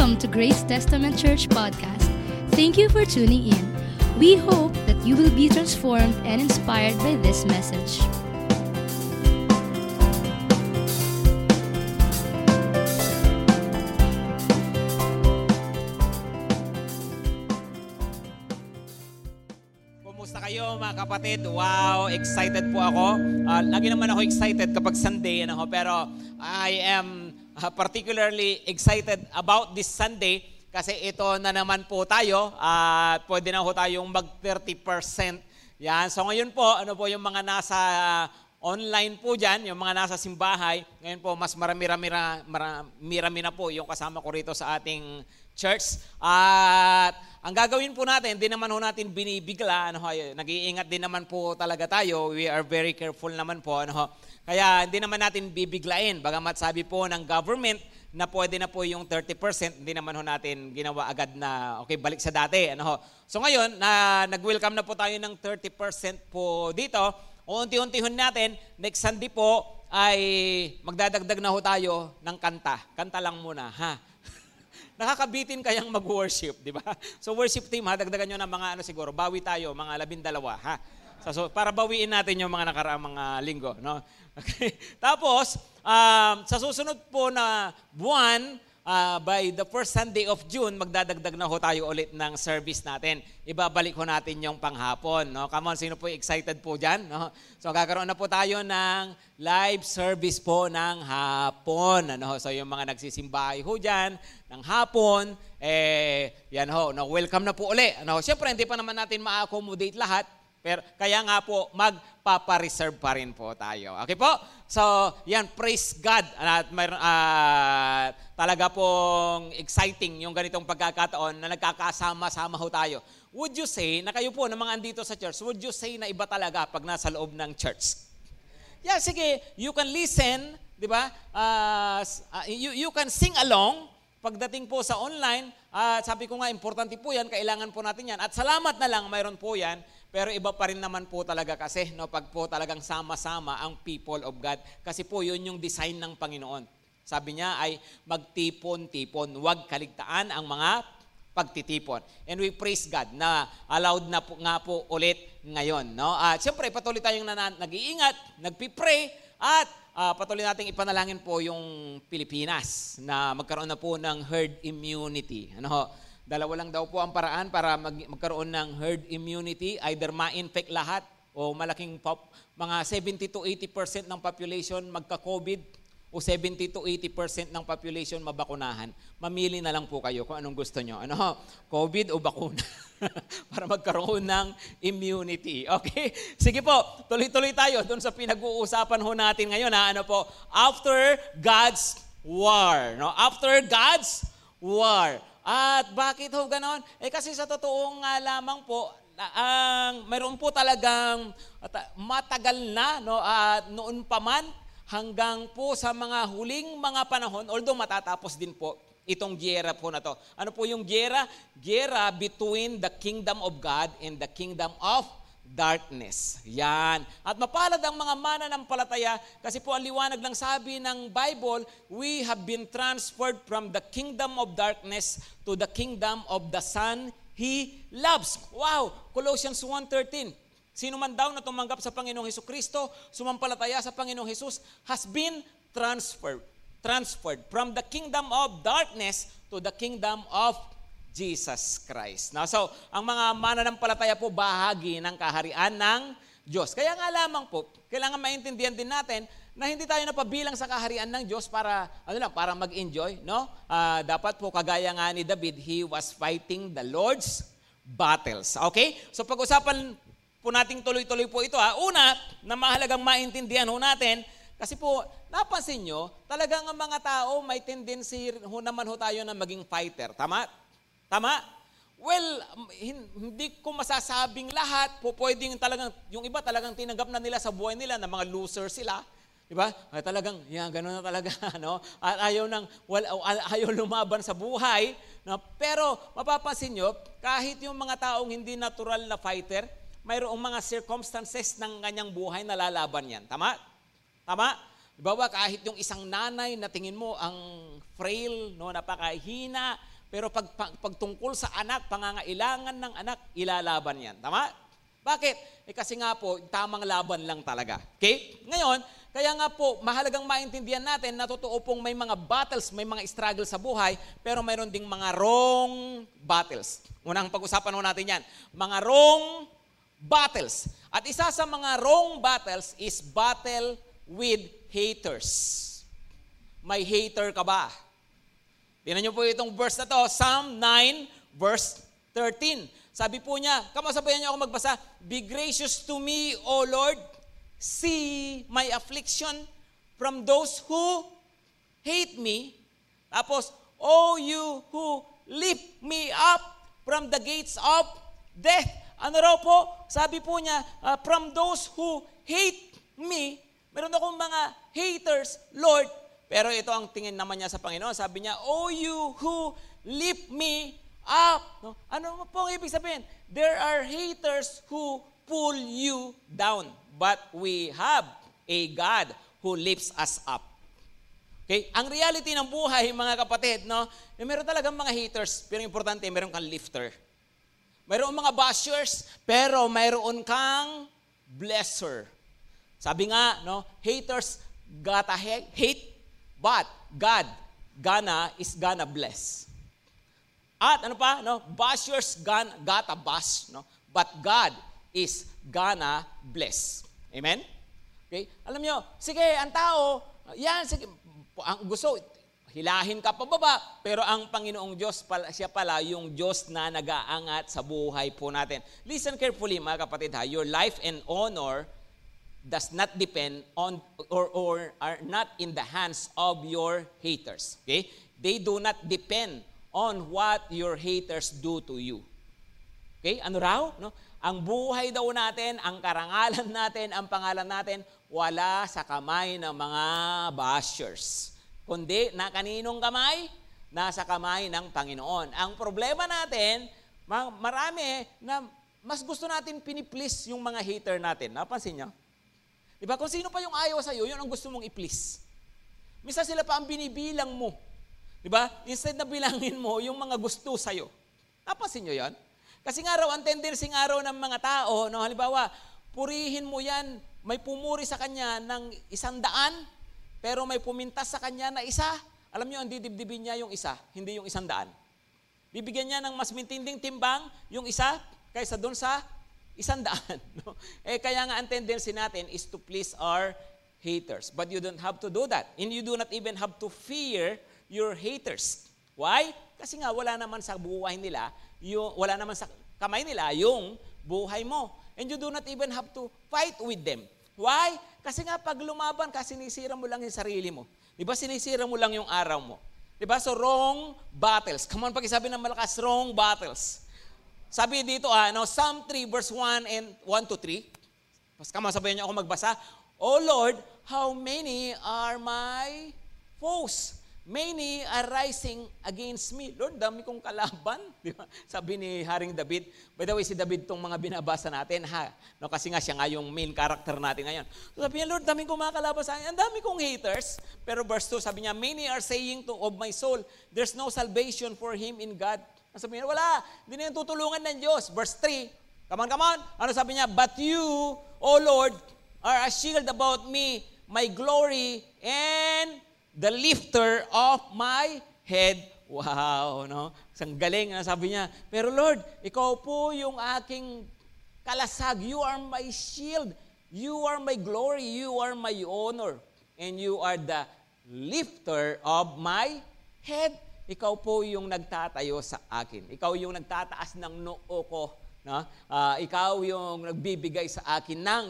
Welcome to Grace Testament Church Podcast. Thank you for tuning in. We hope that you will be transformed and inspired by this message. Kumusta kayo mga kapatid? Wow, excited po ako. Ah, lagi naman ako excited kapag Sunday, ano, pero I am ah, particularly excited about this Sunday kasi ito na naman po tayo at pwede na ho tayong mag 30%. Yan. So ngayon po, ano po yung mga nasa online po dyan, yung mga nasa simbahay, ngayon po mas marami-rami na, marami-rami na po yung kasama ko rito sa ating church. At ang gagawin po natin, hindi naman ho natin binibigla, ano, ho, nag-iingat din naman po talaga tayo. We are very careful naman po. Ano. Kaya hindi naman natin bibiglain. Bagamat sabi po ng government na pwede na po yung 30%, hindi naman ho natin ginawa agad na, okay, balik sa dati. Ano, ho. So ngayon, na, nag-welcome na po tayo ng 30% po dito. Unti-untihon natin, next Sunday po ay magdadagdag na ho tayo ng kanta. Kanta lang muna, ha? Nakakabitin kayang mag-worship, di ba? So worship team, ha, dagdagan nyo ng mga ano siguro, bawi tayo, mga labindalawa, ha? So, so, para bawiin natin yung mga nakaraang mga linggo, no? Okay. Tapos, um, sa susunod po na buwan, uh, by the first Sunday of June, magdadagdag na ho tayo ulit ng service natin. Ibabalik ho natin yung panghapon. No? Come on, sino po excited po dyan? No? So kakaroon na po tayo ng live service po ng hapon. Ano? So yung mga nagsisimbahay ho dyan ng hapon, eh, yan ho, no, welcome na po uli. Ano? Siyempre, hindi pa naman natin ma-accommodate lahat. Pero kaya nga po, magpapareserve pa rin po tayo. Okay po? So, yan, praise God. At mayroon, uh, talaga pong exciting yung ganitong pagkakataon na nagkakasama-sama ho tayo. Would you say, na kayo po na mga andito sa church, would you say na iba talaga pag nasa loob ng church? Yeah, sige, you can listen, di ba? Uh, you, you can sing along, Pagdating po sa online, uh, sabi ko nga, importante po yan, kailangan po natin yan. At salamat na lang, mayroon po yan. Pero iba pa rin naman po talaga kasi, no, pag po talagang sama-sama ang people of God. Kasi po, yun yung design ng Panginoon. Sabi niya ay magtipon-tipon, huwag kaligtaan ang mga pagtitipon. And we praise God na allowed na po, nga po ulit ngayon. No? At siyempre, patuloy tayong nag-iingat, nagpipray, at uh, patuloy nating ipanalangin po yung Pilipinas na magkaroon na po ng herd immunity. Ano? Dalawa lang daw po ang paraan para mag, magkaroon ng herd immunity, either ma-infect lahat o malaking pop, mga 70 to 80% ng population magka-COVID o 70 to 80% ng population mabakunahan, mamili na lang po kayo kung anong gusto nyo. Ano, COVID o bakuna? Para magkaroon ng immunity. Okay? Sige po, tuloy-tuloy tayo doon sa pinag-uusapan ho natin ngayon. Ha? Ano po? After God's war. No? After God's war. At bakit ho ganon? Eh kasi sa totoong nga lamang po, ang mayroon po talagang at, matagal na no at noon pa man hanggang po sa mga huling mga panahon, although matatapos din po itong giyera po na to. Ano po yung giyera? Giyera between the kingdom of God and the kingdom of darkness. Yan. At mapalad ang mga mananampalataya kasi po ang liwanag ng sabi ng Bible, we have been transferred from the kingdom of darkness to the kingdom of the Son He loves. Wow! Colossians 1.13 Sino man daw na tumanggap sa Panginoong Heso Kristo, sumampalataya sa Panginoong Hesus, has been transferred, transferred from the kingdom of darkness to the kingdom of Jesus Christ. Now, so, ang mga mananampalataya po bahagi ng kaharian ng Diyos. Kaya nga lamang po, kailangan maintindihan din natin na hindi tayo napabilang sa kaharian ng Diyos para ano lang, para mag-enjoy, no? Uh, dapat po kagaya nga ni David, he was fighting the Lord's battles. Okay? So pag-usapan po nating tuloy-tuloy po ito. Ha. Una, na mahalagang maintindihan ho natin, kasi po, napansin nyo, talagang ang mga tao may tendency ho naman ho tayo na maging fighter. Tama? Tama? Well, hindi ko masasabing lahat. Po pwedeng talagang, yung iba talagang tinanggap na nila sa buhay nila na mga loser sila. Diba? Ay, talagang, yan, gano'n na talaga. No? At ayaw, nang, well, ayaw lumaban sa buhay. No? Pero mapapansin nyo, kahit yung mga taong hindi natural na fighter, mayroong mga circumstances ng kanyang buhay na lalaban yan. Tama? Tama? Diba ba, kahit yung isang nanay na tingin mo ang frail, no, napakahina, pero pag, pag, pag tungkol sa anak, pangangailangan ng anak, ilalaban yan. Tama? Bakit? Eh kasi nga po, tamang laban lang talaga. Okay? Ngayon, kaya nga po, mahalagang maintindihan natin na totoo pong may mga battles, may mga struggle sa buhay, pero mayroon ding mga wrong battles. Unang pag-usapan ho natin yan. Mga wrong battles. At isa sa mga wrong battles is battle with haters. May hater ka ba? Tingnan niyo po itong verse na to, Psalm 9, verse 13. Sabi po niya, kamasabayan niyo ako magbasa, Be gracious to me, O Lord, see my affliction from those who hate me. Tapos, O you who lift me up from the gates of death. Ano raw po? Sabi po niya, uh, from those who hate me, meron akong mga haters, Lord, pero ito ang tingin naman niya sa Panginoon. Sabi niya, Oh you who lift me up. No? Ano po ang ibig sabihin? There are haters who pull you down. But we have a God who lifts us up. Okay? Ang reality ng buhay, mga kapatid, no? Eh, meron talagang mga haters, pero importante, meron kang lifter. Mayroon mga bashers, pero mayroon kang blesser. Sabi nga, no, haters gotta hate, But God, gonna is gonna bless. At ano pa, no? Bashers gonna, gotta bash, no? But God is gonna bless. Amen? Okay? Alam nyo, sige, ang tao, yan, sige, ang gusto, hilahin ka pababa, pero ang Panginoong Diyos, pala, siya pala yung Diyos na nag-aangat sa buhay po natin. Listen carefully, mga kapatid ha, your life and honor does not depend on or, or are not in the hands of your haters. Okay? They do not depend on what your haters do to you. Okay? Ano raw? No? Ang buhay daw natin, ang karangalan natin, ang pangalan natin, wala sa kamay ng mga bashers. Kundi na kaninong kamay? Nasa kamay ng Panginoon. Ang problema natin, marami na mas gusto natin piniplease yung mga hater natin. Napansin niyo? Di ba? Kung sino pa yung ayaw sa iyo, yun ang gusto mong i-please. Minsan sila pa ang binibilang mo. Di ba? Instead na bilangin mo yung mga gusto sa iyo. Napasin nyo yan? Kasi nga raw, ang tendency nga raw ng mga tao, no, halimbawa, purihin mo yan, may pumuri sa kanya ng isang daan, pero may pumintas sa kanya na isa. Alam niyo, ang didibdibin niya yung isa, hindi yung isang daan. Bibigyan niya ng mas mintinding timbang yung isa kaysa doon sa Isang daan. No? Eh, kaya nga ang tendency natin is to please our haters. But you don't have to do that. And you do not even have to fear your haters. Why? Kasi nga wala naman sa buhay nila, yung, wala naman sa kamay nila yung buhay mo. And you do not even have to fight with them. Why? Kasi nga pag lumaban ka, sinisira mo lang yung sarili mo. Di ba sinisira mo lang yung araw mo? Di ba? So wrong battles. Come on, pag-isabi ng malakas, wrong battles. Sabi dito, ano, Psalm 3 verse 1 and 1 to 3. Pas kama sabayan niyo ako magbasa. O Lord, how many are my foes? Many are rising against me. Lord, dami kong kalaban. Di ba? Sabi ni Haring David. By the way, si David tong mga binabasa natin, ha? No, kasi nga siya nga yung main character natin ngayon. So sabi niya, Lord, dami kong mga kalaban sa akin. Ang dami kong haters. Pero verse 2, sabi niya, many are saying to of my soul, there's no salvation for him in God. Sabi niya, wala, hindi na yung tutulungan ng Diyos. Verse 3, come on, come on. Ano sabi niya? But you, O Lord, are a shield about me, my glory, and the lifter of my head. Wow, no? Isang galing na sabi niya. Pero Lord, ikaw po yung aking kalasag. You are my shield. You are my glory. You are my honor. And you are the lifter of my head. Ikaw po yung nagtatayo sa akin. Ikaw yung nagtataas ng noo ko. No? Uh, ikaw yung nagbibigay sa akin ng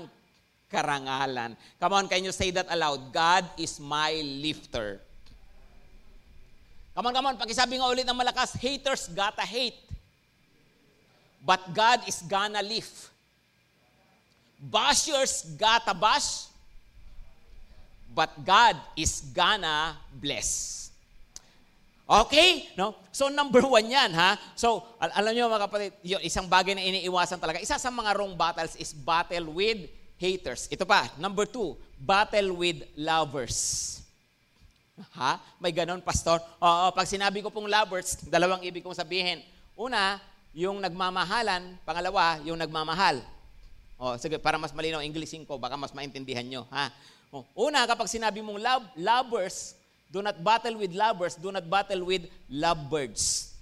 karangalan. Come on, can you say that aloud? God is my lifter. Come on, come on. Pakisabi nga ulit ng malakas, haters gotta hate. But God is gonna lift. Bashers gotta bash. But God is gonna bless. Okay? No? So number one yan, ha? So, al- alam nyo mga kapatid, yun, isang bagay na iniiwasan talaga. Isa sa mga wrong battles is battle with haters. Ito pa, number two, battle with lovers. Ha? May ganon, pastor? Oo, pag sinabi ko pong lovers, dalawang ibig kong sabihin. Una, yung nagmamahalan. Pangalawa, yung nagmamahal. O, sige, para mas malinaw Englishin ko, baka mas maintindihan nyo. Ha? O, una, kapag sinabi mong love, lovers, do not battle with lovers, do not battle with lovebirds.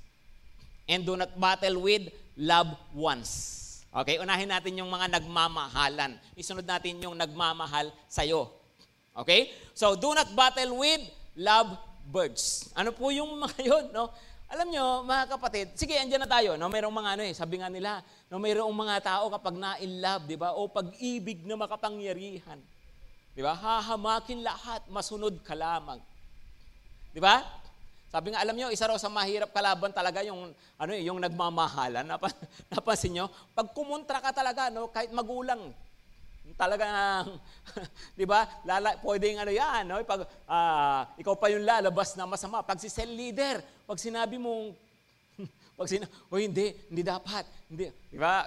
And do not battle with loved ones. Okay, unahin natin yung mga nagmamahalan. Isunod natin yung nagmamahal sa'yo. Okay? So, do not battle with love birds. Ano po yung mga yun, no? Alam nyo, mga kapatid, sige, andyan na tayo, no? Mayroong mga ano eh, sabi nga nila, no, mayroong mga tao kapag na-in love, di ba? O pag-ibig na makapangyarihan. Di ba? Hahamakin lahat, masunod ka lamang. Di ba? Sabi nga, alam nyo, isa raw sa mahirap kalaban talaga yung, ano eh, yung nagmamahalan. Napa, napansin nyo? Pag kumontra ka talaga, no, kahit magulang, talagang, di ba, lala, pwedeng ano yan, no? Pag, uh, ikaw pa yung lalabas na masama. Pag si cell leader, pag sinabi mong, pag sinabi, oh hindi, hindi dapat, hindi, di ba,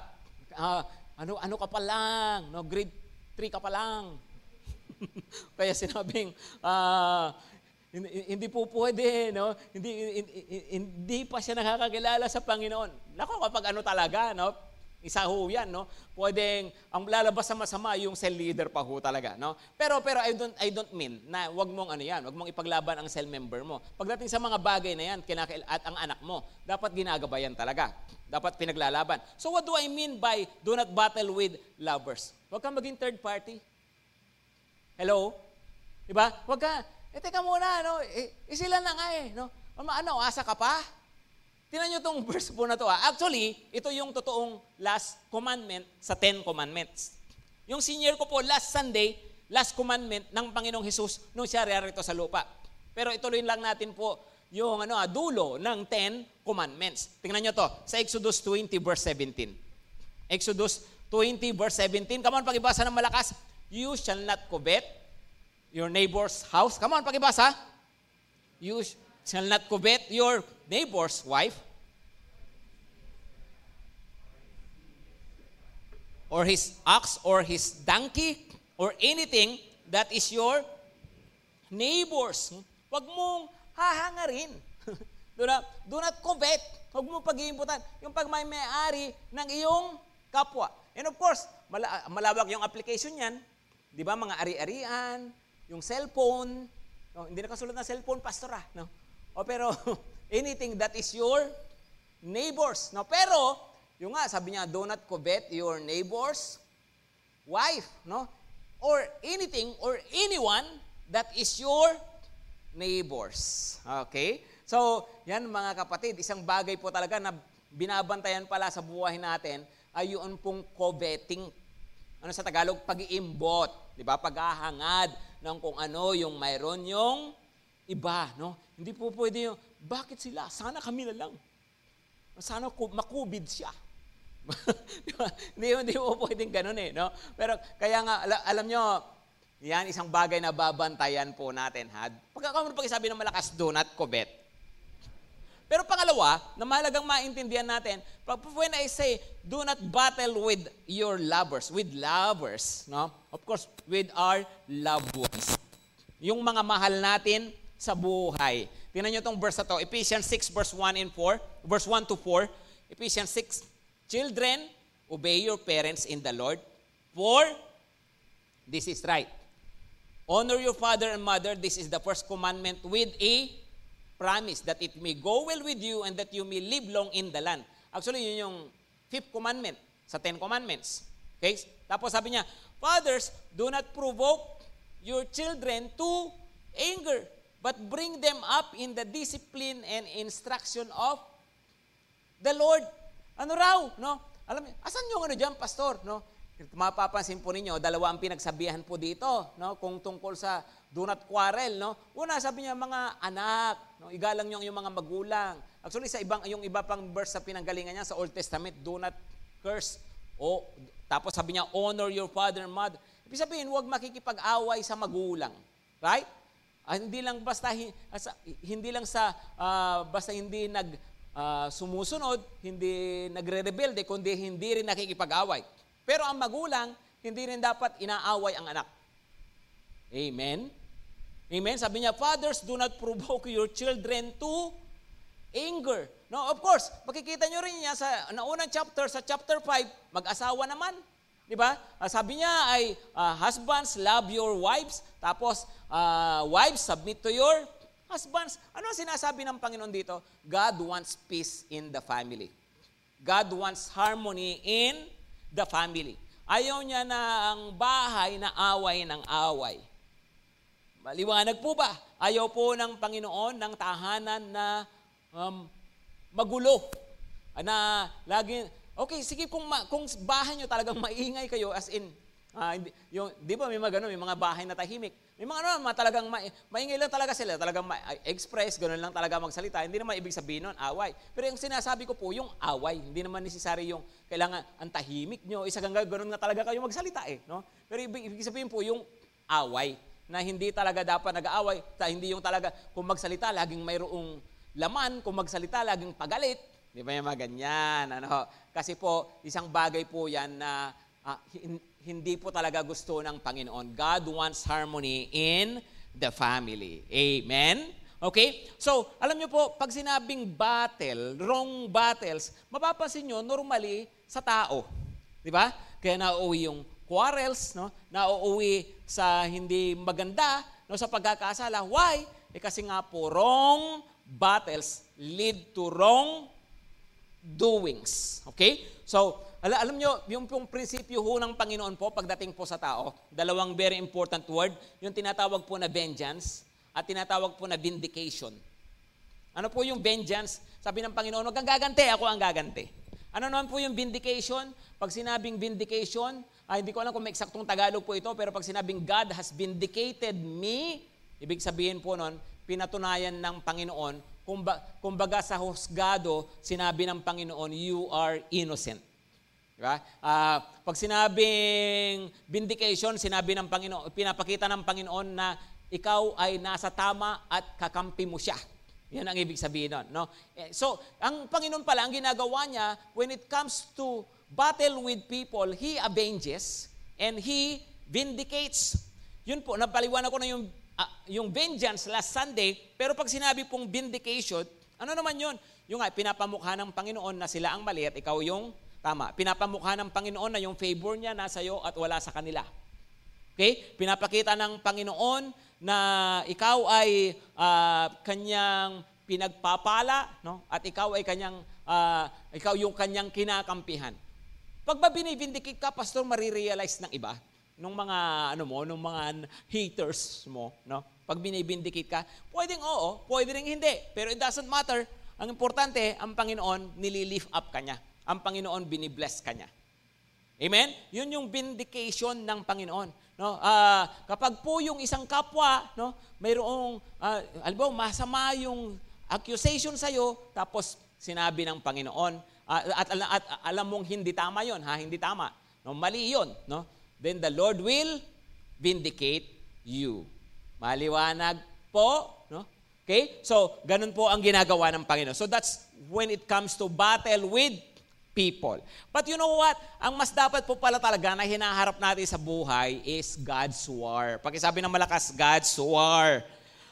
uh, ano, ano ka pa lang, no? grade 3 ka pa lang. Kaya sinabing, uh, hindi, po pwede, no? Hindi, hindi, pa siya nakakakilala sa Panginoon. Nako, kapag ano talaga, no? Isa ho yan, no? Pwedeng, ang lalabas sa masama, yung cell leader pa ho talaga, no? Pero, pero I don't, I don't mean na wag mong ano yan, wag mong ipaglaban ang cell member mo. Pagdating sa mga bagay na yan, kinakail, at ang anak mo, dapat ginagabayan talaga. Dapat pinaglalaban. So what do I mean by do not battle with lovers? Huwag kang maging third party. Hello? Diba? Huwag ka, eh, teka muna, no? Eh, eh sila na nga eh, no? Ano, asa ka pa? Tinan nyo itong verse po na to. Ah. Actually, ito yung totoong last commandment sa Ten Commandments. Yung senior ko po last Sunday, last commandment ng Panginoong Hesus nung siya rito sa lupa. Pero ituloy lang natin po yung ano, ah, dulo ng Ten Commandments. Tingnan nyo to, sa Exodus 20 verse 17. Exodus 20 verse 17. Come on, pag-ibasa ng malakas. You shall not covet, your neighbor's house. Come on, pakibasa. You shall not covet your neighbor's wife or his ox or his donkey or anything that is your neighbor's. Huwag mong hahangarin. do, not, do not covet. Huwag mo pag-iimputan. Yung pag may may-ari ng iyong kapwa. And of course, malawak yung application yan. Di ba, mga ari-arian, yung cellphone, no, hindi nakasulat na cellphone, pastor ah, no? O pero, anything that is your neighbors. No? Pero, yung nga, sabi niya, do not covet your neighbor's wife, no? Or anything or anyone that is your neighbors. Okay? So, yan mga kapatid, isang bagay po talaga na binabantayan pala sa buhay natin ay yun pong coveting. Ano sa Tagalog? Pag-iimbot. Di ba? Paghahangad ng kung ano yung mayroon yung iba. No? Hindi po pwede yung, bakit sila? Sana kami na lang. Sana makubid siya. hindi, hindi po pwedeng ganun eh. No? Pero kaya nga, alam nyo, yan isang bagay na babantayan po natin. Ha? Pagkakaroon pag isabi ng malakas, do not covet. Pero pangalawa, na mahalagang maintindihan natin, when I say, do not battle with your lovers, with lovers, no? Of course, with our loved ones. Yung mga mahal natin sa buhay. Tingnan nyo itong verse na to, Ephesians 6 verse 1 and 4, verse 1 to 4. Ephesians 6, Children, obey your parents in the Lord, for this is right. Honor your father and mother, this is the first commandment with a promise that it may go well with you and that you may live long in the land. Actually, yun yung fifth commandment sa Ten Commandments. Okay? Tapos sabi niya, Fathers, do not provoke your children to anger, but bring them up in the discipline and instruction of the Lord. Ano raw, no? Alam niyo, asan yung ano diyan, pastor, no? Mapapansin po ninyo, dalawa ang pinagsabihan po dito, no? Kung tungkol sa do not quarrel, no? Una, sabi niya, mga anak, no? Igalang niyo yung mga magulang. Actually, sa ibang, yung iba pang verse sa pinanggalingan niya sa Old Testament, do not curse. O, tapos sabi niya, honor your father and mother. Ibig sabihin, huwag makikipag-away sa magulang. Right? Ah, hindi lang basta hindi lang sa uh, basta hindi nag uh, sumusunod, hindi nagre-rebelde, kundi hindi rin nakikipag-away. Pero ang magulang, hindi rin dapat inaaway ang anak. Amen? Amen? Sabi niya, Fathers, do not provoke your children to anger. No, of course, makikita nyo rin niya sa naunang chapter, sa chapter 5, mag-asawa naman. Di ba? Uh, sabi niya ay, uh, husbands, love your wives. Tapos, uh, wives, submit to your husbands. Ano ang sinasabi ng Panginoon dito? God wants peace in the family. God wants harmony in the family. Ayaw niya na ang bahay na away ng away. Maliwanag po ba? Ayaw po ng Panginoon ng tahanan na um, magulo. Na lagi, okay, sige kung, ma, kung bahay nyo talagang maingay kayo, as in, uh, yung, di ba may mga ganun, may mga bahay na tahimik. May mga ano, mga talagang ma, maingay lang talaga sila, talagang ma, express, ganun lang talaga magsalita. Hindi naman ibig sabihin nun, away. Pero yung sinasabi ko po, yung away, hindi naman necessary yung kailangan ang tahimik nyo, isa ganun nga talaga kayo magsalita eh. No? Pero ibig, ibig sabihin po, yung away, na hindi talaga dapat nag-aaway, hindi yung talaga, kung magsalita, laging mayroong laman, kung magsalita, laging pagalit. Di ba yung mga ganyan? Ano? Kasi po, isang bagay po yan na uh, hindi po talaga gusto ng Panginoon. God wants harmony in the family. Amen? Okay? So, alam nyo po, pag sinabing battle, wrong battles, mapapansin nyo, normally, sa tao. Di ba? Kaya nauuwi yung quarrels, no? nauuwi sa hindi maganda, no? sa pagkakasala. Why? Eh kasi nga po, wrong battles lead to wrong doings. Okay? So, al- alam nyo, yung pong prinsipyo ho ng Panginoon po pagdating po sa tao, dalawang very important word, yung tinatawag po na vengeance at tinatawag po na vindication. Ano po yung vengeance? Sabi ng Panginoon, huwag kang gaganti, ako ang gaganti. Ano naman po yung vindication? Pag sinabing vindication, ah, hindi ko alam kung may eksaktong Tagalog po ito, pero pag sinabing God has vindicated me, ibig sabihin po nun, pinatunayan ng Panginoon, kumba, kumbaga sa husgado, sinabi ng Panginoon, you are innocent. Diba? Uh, pag sinabing vindication, sinabi ng Panginoon, pinapakita ng Panginoon na ikaw ay nasa tama at kakampi mo siya. Yan ang ibig sabihin nun. No? Eh, so, ang Panginoon pala, ang ginagawa niya, when it comes to battle with people, He avenges and He vindicates. Yun po, napaliwanag ko na yung uh, yung vengeance last Sunday, pero pag sinabi pong vindication, ano naman yun? Yung nga, pinapamukha ng Panginoon na sila ang mali at ikaw yung tama. Pinapamukha ng Panginoon na yung favor niya nasa iyo at wala sa kanila. Okay? Pinapakita ng Panginoon na ikaw ay uh, kanyang pinagpapala, no? At ikaw ay kanyang uh, ikaw yung kanyang kinakampihan. Pag ba binibindicate ka, pastor, marirealize ng iba nung mga ano mo, nung mga haters mo, no? Pag binibindicate ka, pwedeng oo, pwede ring hindi. Pero it doesn't matter. Ang importante, ang Panginoon nililift up kanya. Ang Panginoon binibless kanya. Amen? Yun yung vindication ng Panginoon. No? Uh, kapag po yung isang kapwa, no, mayroong, uh, alam mo, masama yung accusation sa'yo, tapos sinabi ng Panginoon, at, at, at, alam mong hindi tama yon ha? Hindi tama. No, mali yon no? then the Lord will vindicate you. Maliwanag po, no? Okay? So, ganun po ang ginagawa ng Panginoon. So that's when it comes to battle with people. But you know what? Ang mas dapat po pala talaga na hinaharap natin sa buhay is God's war. Pakisabi ng malakas, God's war.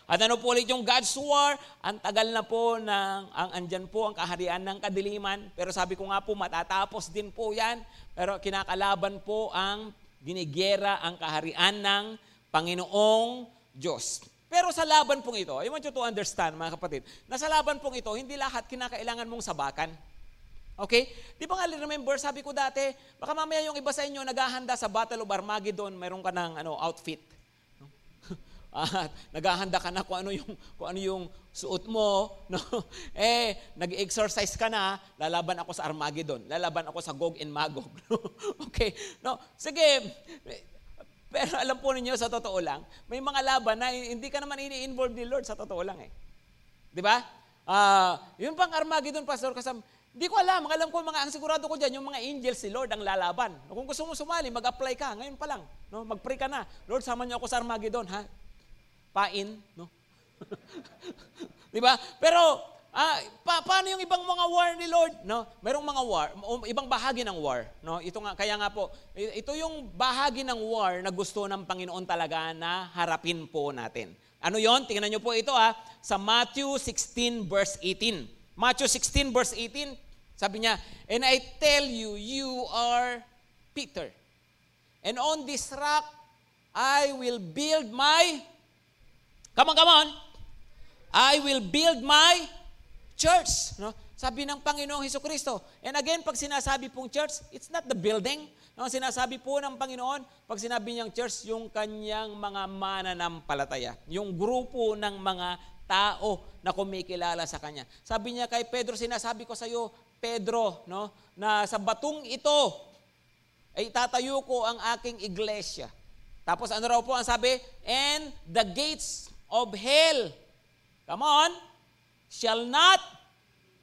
At ano po ulit yung God's war? Ang tagal na po ng, ang andyan po ang kaharian ng kadiliman. Pero sabi ko nga po, matatapos din po yan. Pero kinakalaban po ang ginigera ang kaharian ng Panginoong Diyos. Pero sa laban pong ito, I want you to understand mga kapatid, na sa laban pong ito, hindi lahat kinakailangan mong sabakan. Okay? Di ba nga remember, sabi ko dati, baka mamaya yung iba sa inyo naghahanda sa Battle of Armageddon, mayroon ka ng ano, outfit. At naghahanda ka na kung ano yung kung ano yung suot mo, no? Eh, nag-exercise ka na, lalaban ako sa Armageddon, lalaban ako sa Gog and Magog. Okay. No, sige. Pero alam po ninyo sa totoo lang, may mga laban na hindi ka naman ini-involve ni Lord sa totoo lang eh. 'Di ba? Ah, uh, yun pang Armageddon pastor kasam hindi ko alam, alam ko mga ang sigurado ko diyan yung mga angels si Lord ang lalaban. Kung gusto mo sumali, mag-apply ka ngayon pa lang, no? Mag-pray ka na. Lord, sama niyo ako sa Armageddon, ha? Pain, no? 'Di ba? Pero ah, pa, paano yung ibang mga war ni Lord? No? Merong mga war, ibang bahagi ng war. No? Ito nga, kaya nga po, ito yung bahagi ng war na gusto ng Panginoon talaga na harapin po natin. Ano yon? Tingnan niyo po ito ah, sa Matthew 16 verse 18. Matthew 16 verse 18, sabi niya, And I tell you, you are Peter. And on this rock, I will build my, come on, come on, I will build my church. No? Sabi ng Panginoong Heso Kristo. And again, pag sinasabi pong church, it's not the building. No? Sinasabi po ng Panginoon, pag sinabi niyang church, yung kanyang mga mananampalataya. Yung grupo ng mga tao na kumikilala sa Kanya. Sabi niya kay Pedro, sinasabi ko sa iyo, Pedro, no, na sa batong ito, ay tatayo ko ang aking iglesia. Tapos ano raw po ang sabi? And the gates of hell, come on, shall not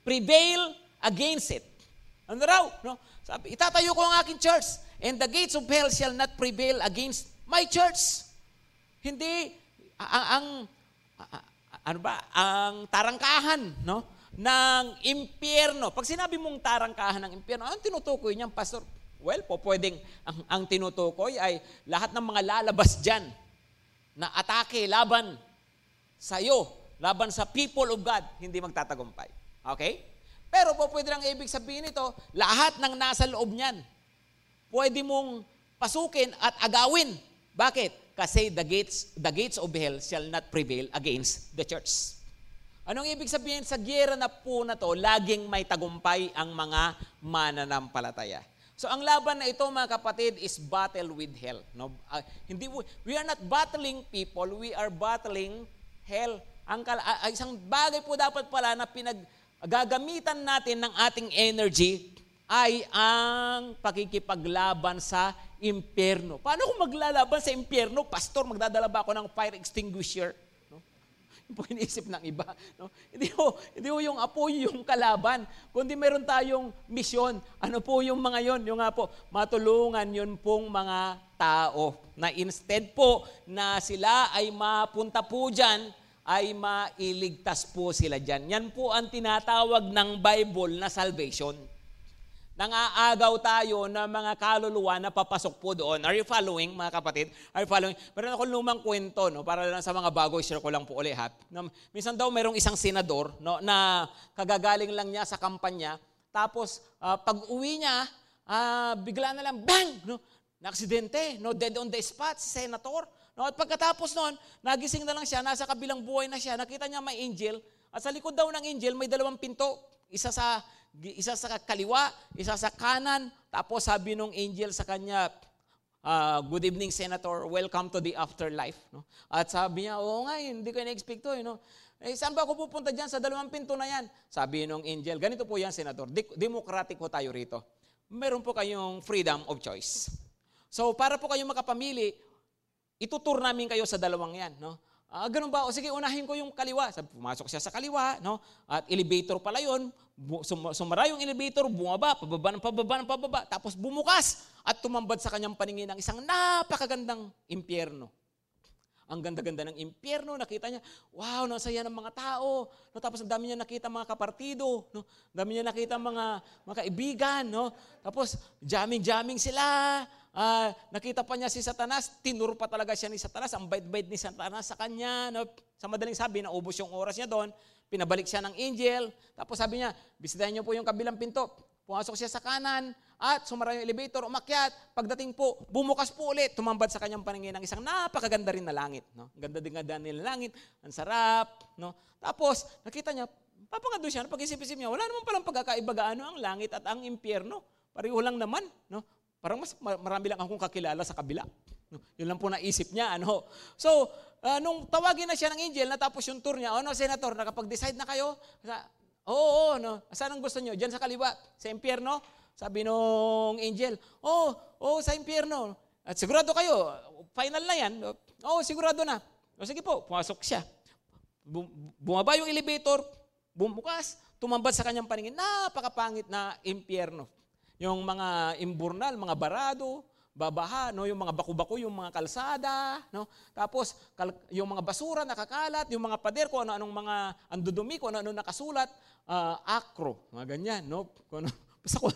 prevail against it. Ano raw? No? Sabi, itatayo ko ang aking church, and the gates of hell shall not prevail against my church. Hindi, ang, ang ano ba, ang tarangkahan, no? ng impyerno. Pag sinabi mong tarangkahan ng impyerno, anong tinutukoy niyan, Pastor? Well, po pwedeng ang, ang tinutukoy ay lahat ng mga lalabas dyan na atake laban sa iyo laban sa people of God, hindi magtatagumpay. Okay? Pero po pwede lang ibig sabihin nito, lahat ng nasa loob niyan, pwede mong pasukin at agawin. Bakit? Kasi the gates, the gates of hell shall not prevail against the church. Anong ibig sabihin sa giyera na po na to, laging may tagumpay ang mga mananampalataya. So ang laban na ito mga kapatid is battle with hell. No? Uh, hindi we are not battling people, we are battling hell. Ang uh, isang bagay po dapat pala na pinaggagamitan natin ng ating energy ay ang pakikipaglaban sa impyerno. Paano kung maglalaban sa impyerno? Pastor, magdadala ba ako ng fire extinguisher? Yung po iniisip ng iba. No? Hindi, ho, hindi ho yung apoy yung kalaban, kundi meron tayong misyon. Ano po yung mga yon? Yung nga po, matulungan yun pong mga tao na instead po na sila ay mapunta po dyan ay mailigtas po sila dyan. Yan po ang tinatawag ng Bible na salvation. Nangaagaw tayo ng mga kaluluwa na papasok po doon. Are you following, mga kapatid? Are you following? Meron ako lumang kwento, no? para lang sa mga bago, share ko lang po ulit. Ha? No, minsan daw mayroong isang senador no, na kagagaling lang niya sa kampanya. Tapos, uh, pag uwi niya, uh, bigla na lang, bang! No? Na-aksidente, no? dead on the spot, si senator. No, at pagkatapos noon, nagising na lang siya, nasa kabilang buhay na siya, nakita niya may angel, at sa likod daw ng angel may dalawang pinto, isa sa isa sa kaliwa, isa sa kanan, tapos sabi nung angel sa kanya, uh, good evening senator, welcome to the afterlife. No? At sabi niya, oo nga, eh, hindi ko na-expect to. You know? Eh, saan ba ako pupunta dyan sa dalawang pinto na yan? Sabi nung angel, ganito po yan, senator, democratic po tayo rito. Meron po kayong freedom of choice. So, para po kayong makapamili, itutur namin kayo sa dalawang yan. No? Ah, ganun ba? O sige, unahin ko yung kaliwa. Sabi, pumasok siya sa kaliwa, no? At elevator pala yun. Sumara yung elevator, bumaba, pababa ng pababa ng pababa. Tapos bumukas at tumambad sa kanyang paningin ng isang napakagandang impyerno. Ang ganda-ganda ng impyerno, nakita niya, wow, nasaya ng mga tao. No, tapos ang dami niya nakita mga kapartido, no? Ang dami niya nakita mga, mga kaibigan, no? Tapos jamming-jamming sila, uh, nakita pa niya si Satanas, tinuro pa talaga siya ni Satanas, ang bait-bait ni Satanas sa kanya. No? Sa madaling sabi, naubos yung oras niya doon, pinabalik siya ng angel, tapos sabi niya, bisitahin niyo po yung kabilang pinto. Pumasok siya sa kanan, at sumara yung elevator, umakyat. Pagdating po, bumukas po ulit, tumambad sa kanyang paningin ng isang napakaganda rin na langit. No? Ganda din ganda nila langit, ang sarap. No? Tapos, nakita niya, papangado siya, pag-isip-isip niya, wala naman palang pagkakaiba gaano ang langit at ang impyerno. Pareho lang naman. No? Parang mas marami lang akong kakilala sa kabila. Yun lang po naisip niya. Ano? So, uh, nung tawagin na siya ng angel, natapos yung tour niya, oh no, senator, nakapag-decide na kayo? Oo, oh, no. Saan ang gusto niyo? Diyan sa kaliwa, sa impyerno? Sabi nung angel, oh, oh, sa impyerno. At sigurado kayo, final na yan. Oh, sigurado na. O sige po, pumasok siya. Bumaba yung elevator, bumukas, tumambad sa kanyang paningin, napakapangit na impyerno. Yung mga imburnal, mga barado, babaha, no, yung mga baku-baku, yung mga kalsada, no. Tapos kal- yung mga basura nakakalat, yung mga pader kung ano-anong mga andudumi, kung ano-ano nakasulat, uh, akro, mga ganyan, no. Kung ano, basta ko,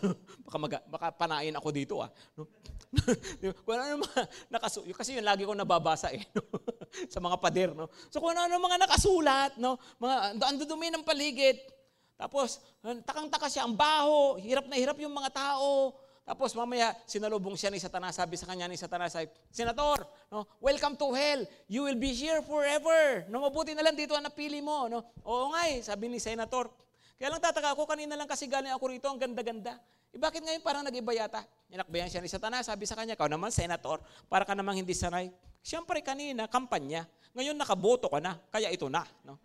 baka, mag, baka panain ako dito ah. No? kung ano mga nakasulat, kasi yun lagi ko nababasa eh, no? sa mga pader, no. So kung ano mga nakasulat, no, mga andudumi ng paligid, tapos, takang-taka siya, ang baho, hirap na hirap yung mga tao. Tapos mamaya, sinalubong siya ni Satanas, sabi sa kanya ni Satanas, Senator, no, welcome to hell. You will be here forever. No, mabuti na lang dito ang napili mo. No? Oo nga eh, sabi ni Senator. Kaya lang tataka ako, kanina lang kasi galing ako rito, ang ganda-ganda. Eh bakit ngayon parang nag-iba yata? Inakbayan siya ni Satanas, sabi sa kanya, kau naman, Senator, para ka namang hindi sanay. Siyempre kanina, kampanya. Ngayon nakaboto ka na, kaya ito na. No?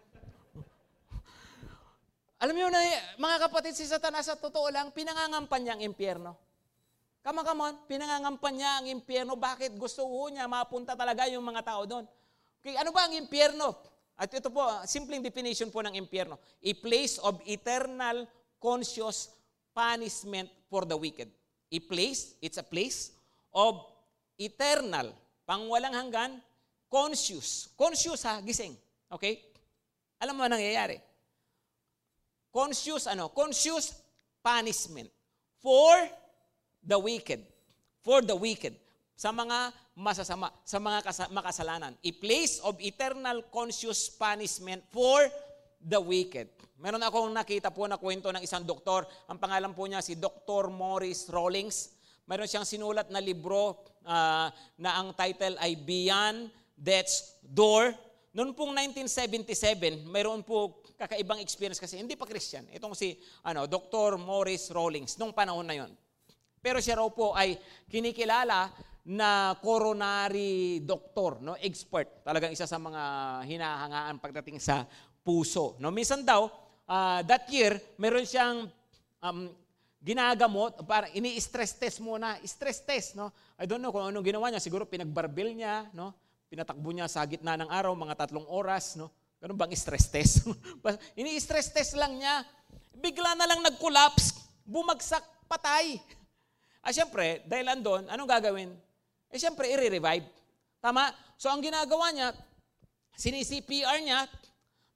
Alam niyo na, mga kapatid, si Satanas sa totoo lang, pinangangampan niya ang impyerno. Come on, come on, pinangangampan niya ang impyerno. Bakit? Gusto niya mapunta talaga yung mga tao doon. Okay, ano ba ang impyerno? At ito po, simpleng definition po ng impyerno. A place of eternal conscious punishment for the wicked. A place, it's a place of eternal, pangwalang hanggan, conscious. Conscious ha, gising. Okay? Alam mo nangyayari? Conscious ano, conscious punishment for the wicked. For the wicked. Sa mga masasama, sa mga makasalanan. A place of eternal conscious punishment for the wicked. Meron akong nakita po na kwento ng isang doktor. Ang pangalan po niya si Dr. Morris Rawlings. Meron siyang sinulat na libro uh, na ang title ay Beyond Death's Door. Noong pong 1977, mayroon po kakaibang experience kasi hindi pa Christian. Itong si ano, Dr. Morris Rawlings nung panahon na yon. Pero siya raw po ay kinikilala na coronary doctor, no, expert. Talagang isa sa mga hinahangaan pagdating sa puso. No, minsan daw uh, that year meron siyang um, ginagamot, para ini-stress test muna, stress test, no? I don't know kung anong ginawa niya, siguro pinagbarbil niya, no? Pinatakbo niya sa gitna ng araw, mga tatlong oras, no? Ganun bang stress test? Ini-stress test lang niya. Bigla na lang nag-collapse, bumagsak, patay. Ah, siyempre, dahil andon, anong gagawin? Eh, siyempre, i-revive. Tama? So, ang ginagawa niya, sini-CPR niya,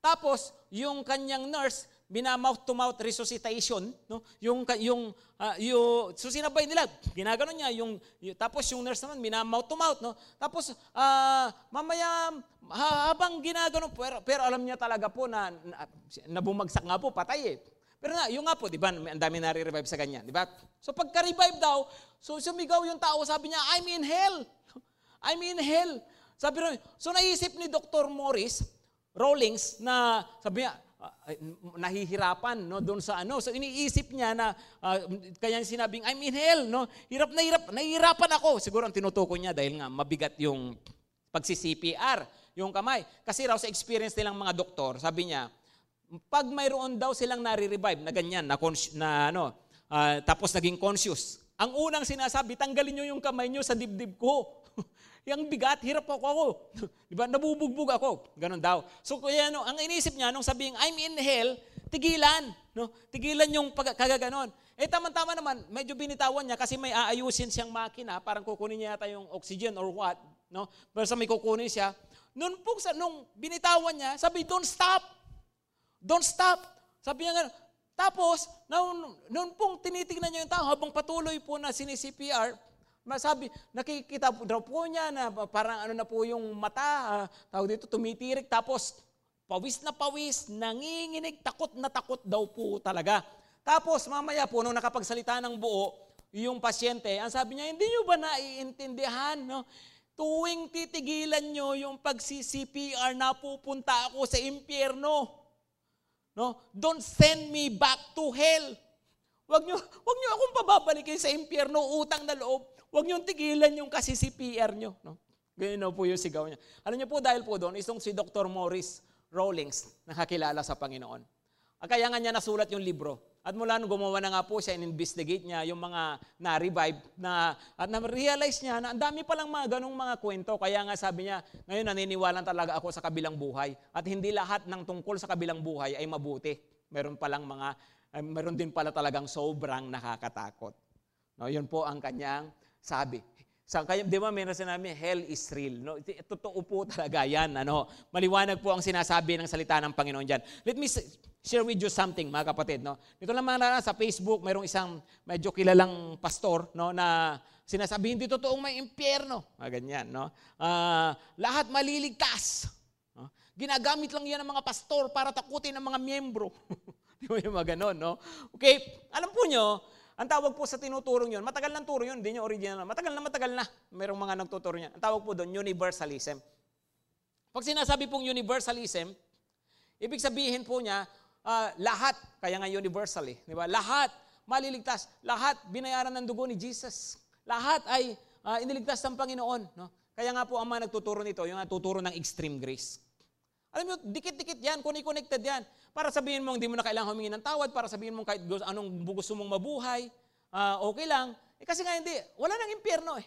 tapos, yung kanyang nurse, bina-mouth to mouth resuscitation, no? Yung yung uh, yung so sinabay nila, ginagano niya yung, yung tapos yung nurse naman bina-mouth to mouth, no? Tapos uh, mamaya habang ginagano pero, pero alam niya talaga po na, na nabumagsak nga po, patay eh. Pero na, yung nga po, di ba, ang dami na-revive sa ganyan, di ba? So pagka-revive daw, so sumigaw yung tao, sabi niya, I'm in hell. I'm in hell. Sabi rin, so naisip ni Dr. Morris Rawlings na, sabi niya, uh, nahihirapan no doon sa ano. So iniisip niya na uh, kaya sinabing I'm in hell no. Hirap na hirap, nahihirapan ako. Siguro ang tinutukoy niya dahil nga mabigat yung pagsi-CPR, yung kamay. Kasi raw sa experience nilang mga doktor, sabi niya, pag mayroon daw silang nare-revive na ganyan, na, na ano, uh, tapos naging conscious, ang unang sinasabi, tanggalin niyo yung kamay niyo sa dibdib ko. Yung bigat, hirap ako ako. Di ba? Nabubugbog ako. Ganon daw. So kaya no, ang inisip niya nung sabing I'm in hell, tigilan, no? Tigilan yung pag, kagaganon. Eh tama-tama naman, medyo binitawan niya kasi may aayusin siyang makina, parang kukunin niya yata yung oxygen or what, no? Pero sa may kukunin siya, noon po sa nung binitawan niya, sabi, "Don't stop." Don't stop. Sabi niya gano'n. Tapos, noon, noon pong tinitingnan niya yung tao habang patuloy po na sini-CPR, Masabi, nakikita daw po niya na parang ano na po yung mata, uh, tawag dito, tumitirik, tapos pawis na pawis, nanginginig, takot na takot daw po talaga. Tapos mamaya po, nung nakapagsalita ng buo, yung pasyente, ang sabi niya, hindi niyo ba naiintindihan? No? Tuwing titigilan niyo yung pag-CPR, napupunta ako sa impyerno. No? Don't send me back to hell. Wag niyo, wag niyo akong pababalikin sa impyerno, utang na loob. Huwag niyong tigilan yung kasi si PR niyo. No? Ganyan po yung sigaw niya. Alam niyo po dahil po doon, isang si Dr. Morris Rawlings, nakakilala sa Panginoon. Kaya nga niya nasulat yung libro. At mula nung gumawa na nga po siya, in-investigate niya yung mga na-revive na, at na-realize niya na ang dami palang mga ganong mga kwento. Kaya nga sabi niya, ngayon naniniwala talaga ako sa kabilang buhay. At hindi lahat ng tungkol sa kabilang buhay ay mabuti. Meron palang mga, meron din pala talagang sobrang nakakatakot. No, yun po ang kanyang sabi. Sa, kaya, di ba, meron sinabi, hell is real. No? Totoo po talaga yan. Ano? Maliwanag po ang sinasabi ng salita ng Panginoon dyan. Let me share with you something, mga kapatid. No? Dito lang mga sa Facebook, mayroong isang medyo kilalang pastor no, na sinasabi, hindi totoong may impyerno. Mga ganyan. No? Uh, lahat maliligtas. No? Ginagamit lang yan ng mga pastor para takutin ang mga miyembro. di ba yung mga ganon, no? Okay, alam po nyo, ang tawag po sa tinuturong yun, matagal ng turo yun, hindi nyo original. Matagal na matagal na. Mayroong mga nagtuturo niya. Ang tawag po doon, universalism. Pag sinasabi pong universalism, ibig sabihin po niya, uh, lahat, kaya nga universal eh, di ba? Lahat maliligtas, lahat binayaran ng dugo ni Jesus. Lahat ay uh, iniligtas ng Panginoon. No? Kaya nga po ang mga nagtuturo nito, yung nagtuturo ng extreme grace. Alam mo, dikit-dikit yan, connected yan. Para sabihin mo, hindi mo na kailangan humingi ng tawad, para sabihin mo kahit anong gusto mong mabuhay, uh, okay lang. Eh, kasi nga hindi, wala nang impyerno eh.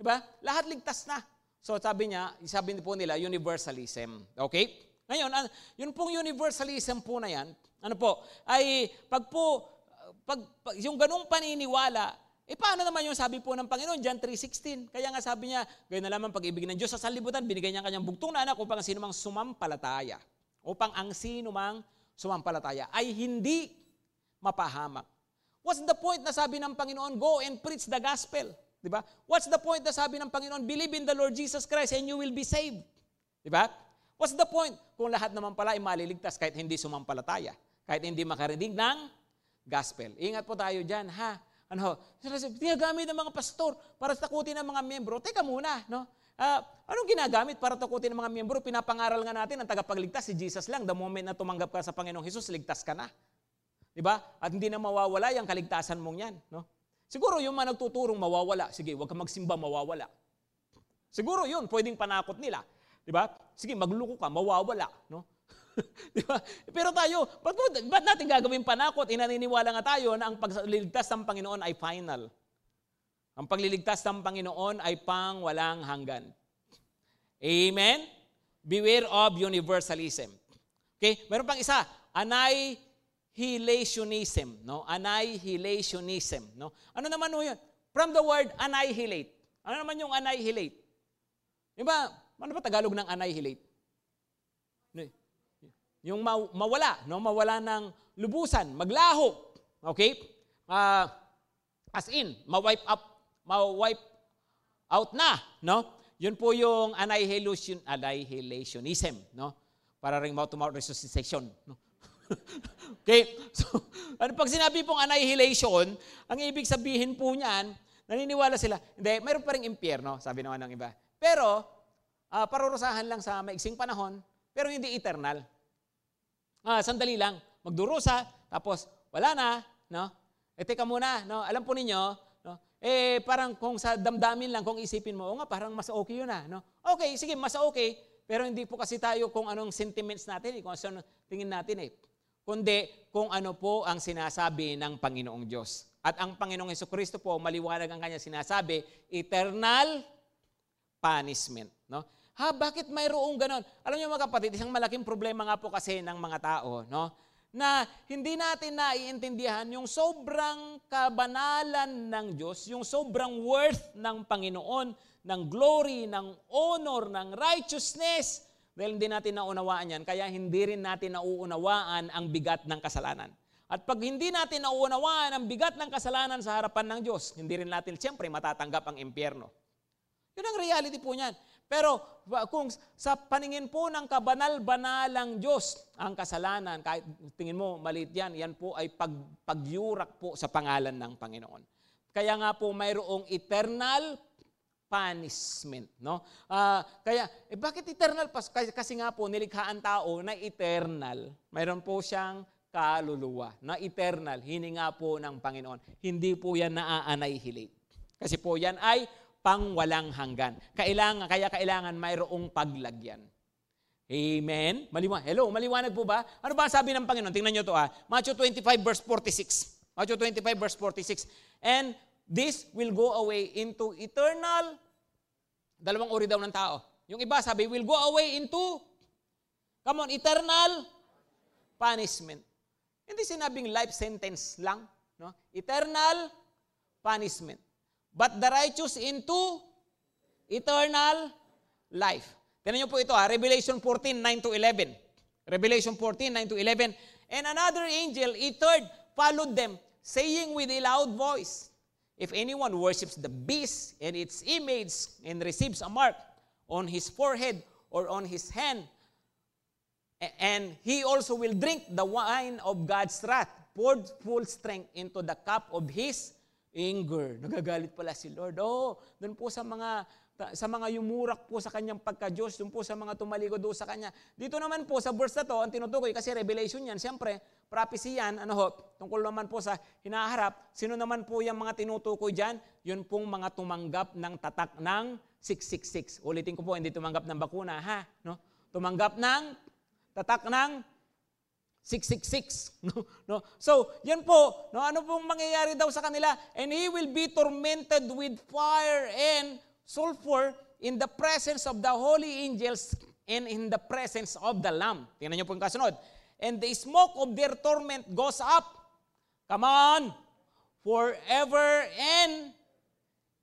Diba? Lahat ligtas na. So sabi niya, sabi po nila, universalism. Okay? Ngayon, yun pong universalism po na yan, ano po, ay pag po, pag, pag yung ganung paniniwala, eh paano naman yung sabi po ng Panginoon, John 3.16. Kaya nga sabi niya, gayon na lamang pag-ibig ng Diyos sa sanlibutan, binigay niya kanyang bugtong na anak upang sino mang sumampalataya. Upang ang sino mang sumampalataya ay hindi mapahamak. What's the point na sabi ng Panginoon, go and preach the gospel? Di ba? What's the point na sabi ng Panginoon, believe in the Lord Jesus Christ and you will be saved? Di ba? What's the point kung lahat naman pala ay maliligtas kahit hindi sumampalataya, kahit hindi makarinig ng gospel? Ingat po tayo dyan, ha? Ano, ginagamit ng mga pastor para takutin ng mga miyembro. Teka muna, no? Uh, anong ginagamit para takutin ng mga miyembro? Pinapangaral nga natin ang tagapagligtas, si Jesus lang. The moment na tumanggap ka sa Panginoong Jesus, ligtas ka na. Di ba? At hindi na mawawala yung kaligtasan mong yan. No? Siguro yung mga nagtuturong mawawala. Sige, huwag ka magsimba, mawawala. Siguro yun, pwedeng panakot nila. Di ba? Sige, magluko ka, mawawala. No? Di ba? Pero tayo, ba't, ba't natin gagawin panakot? Inaniniwala nga tayo na ang pagliligtas ng Panginoon ay final. Ang pagliligtas ng Panginoon ay pang walang hanggan. Amen? Beware of universalism. Okay? Meron pang isa, annihilationism, no? Annihilationism, no? Ano naman 'yun? From the word annihilate. Ano naman yung annihilate? Di ba? Ano ba Tagalog ng annihilate? Yung mawala, no? Mawala ng lubusan, maglaho. Okay? Uh, as in, ma-wipe up ma-wipe out na, no? Yun po yung annihilation, annihilationism, no? Para ring mouth-to-mouth resuscitation, no? okay? So, ano pag sinabi pong annihilation, ang ibig sabihin po niyan, naniniwala sila, hindi, mayroon pa ring impyerno, sabi naman ng iba. Pero, uh, parurusahan lang sa maiksing panahon, pero hindi eternal. Ah, sandali lang, magdurusa, tapos wala na, no? E teka muna, no? Alam po ninyo, eh, parang kung sa damdamin lang, kung isipin mo, o nga, parang mas okay yun ah. No? Okay, sige, mas okay, pero hindi po kasi tayo kung anong sentiments natin, eh, kung ano tingin natin eh. Kundi kung ano po ang sinasabi ng Panginoong Diyos. At ang Panginoong Heso Kristo po, maliwanag ang kanya sinasabi, eternal punishment. No? Ha, bakit mayroong ganon? Alam niyo mga kapatid, isang malaking problema nga po kasi ng mga tao, no? na hindi natin naiintindihan yung sobrang kabanalan ng Diyos, yung sobrang worth ng Panginoon, ng glory, ng honor, ng righteousness. Dahil hindi natin naunawaan yan, kaya hindi rin natin nauunawaan ang bigat ng kasalanan. At pag hindi natin nauunawaan ang bigat ng kasalanan sa harapan ng Diyos, hindi rin natin siyempre matatanggap ang impyerno. Yun ang reality po niyan. Pero kung sa paningin po ng kabanal-banalang Diyos, ang kasalanan, kahit tingin mo maliit yan, yan po ay pag, pagyurak po sa pangalan ng Panginoon. Kaya nga po mayroong eternal punishment. No? Uh, kaya, eh bakit eternal? Kasi, kasi nga po, nilikha ang tao na eternal. Mayroon po siyang kaluluwa na eternal, hininga po ng Panginoon. Hindi po yan naaanay-hilate. Kasi po yan ay pang walang hanggan. Kailangan, kaya kailangan mayroong paglagyan. Amen? Maliwanag. Hello, maliwanag po ba? Ano ba sabi ng Panginoon? Tingnan nyo to ah. Matthew 25 verse 46. Matthew 25 verse 46. And this will go away into eternal, dalawang uri daw ng tao. Yung iba sabi, will go away into, come on, eternal punishment. Hindi sinabing life sentence lang. No? Eternal punishment. But the righteous into eternal life. Tignan niyo po ito ha, Revelation 14, 9 to 11. Revelation 14, 9 to 11. And another angel, a third, followed them, saying with a loud voice, If anyone worships the beast and its image and receives a mark on his forehead or on his hand, and he also will drink the wine of God's wrath, poured full strength into the cup of his anger. Nagagalit pala si Lord. Oh, doon po sa mga sa mga yumurak po sa kanyang pagka-Diyos, doon po sa mga tumaligo doon sa kanya. Dito naman po sa verse na to, ang tinutukoy kasi revelation yan, siyempre, prophecy yan, ano ho, tungkol naman po sa hinaharap, sino naman po yung mga tinutukoy dyan? Yun pong mga tumanggap ng tatak ng 666. Ulitin ko po, hindi tumanggap ng bakuna, ha? No? Tumanggap ng tatak ng 666. No, no. So, yan po, no, ano pong mangyayari daw sa kanila? And he will be tormented with fire and sulfur in the presence of the holy angels and in the presence of the Lamb. Tingnan niyo po yung kasunod. And the smoke of their torment goes up. Come on. Forever and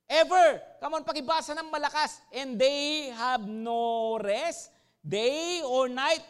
ever. Come on, pakibasa ng malakas. And they have no rest, day or night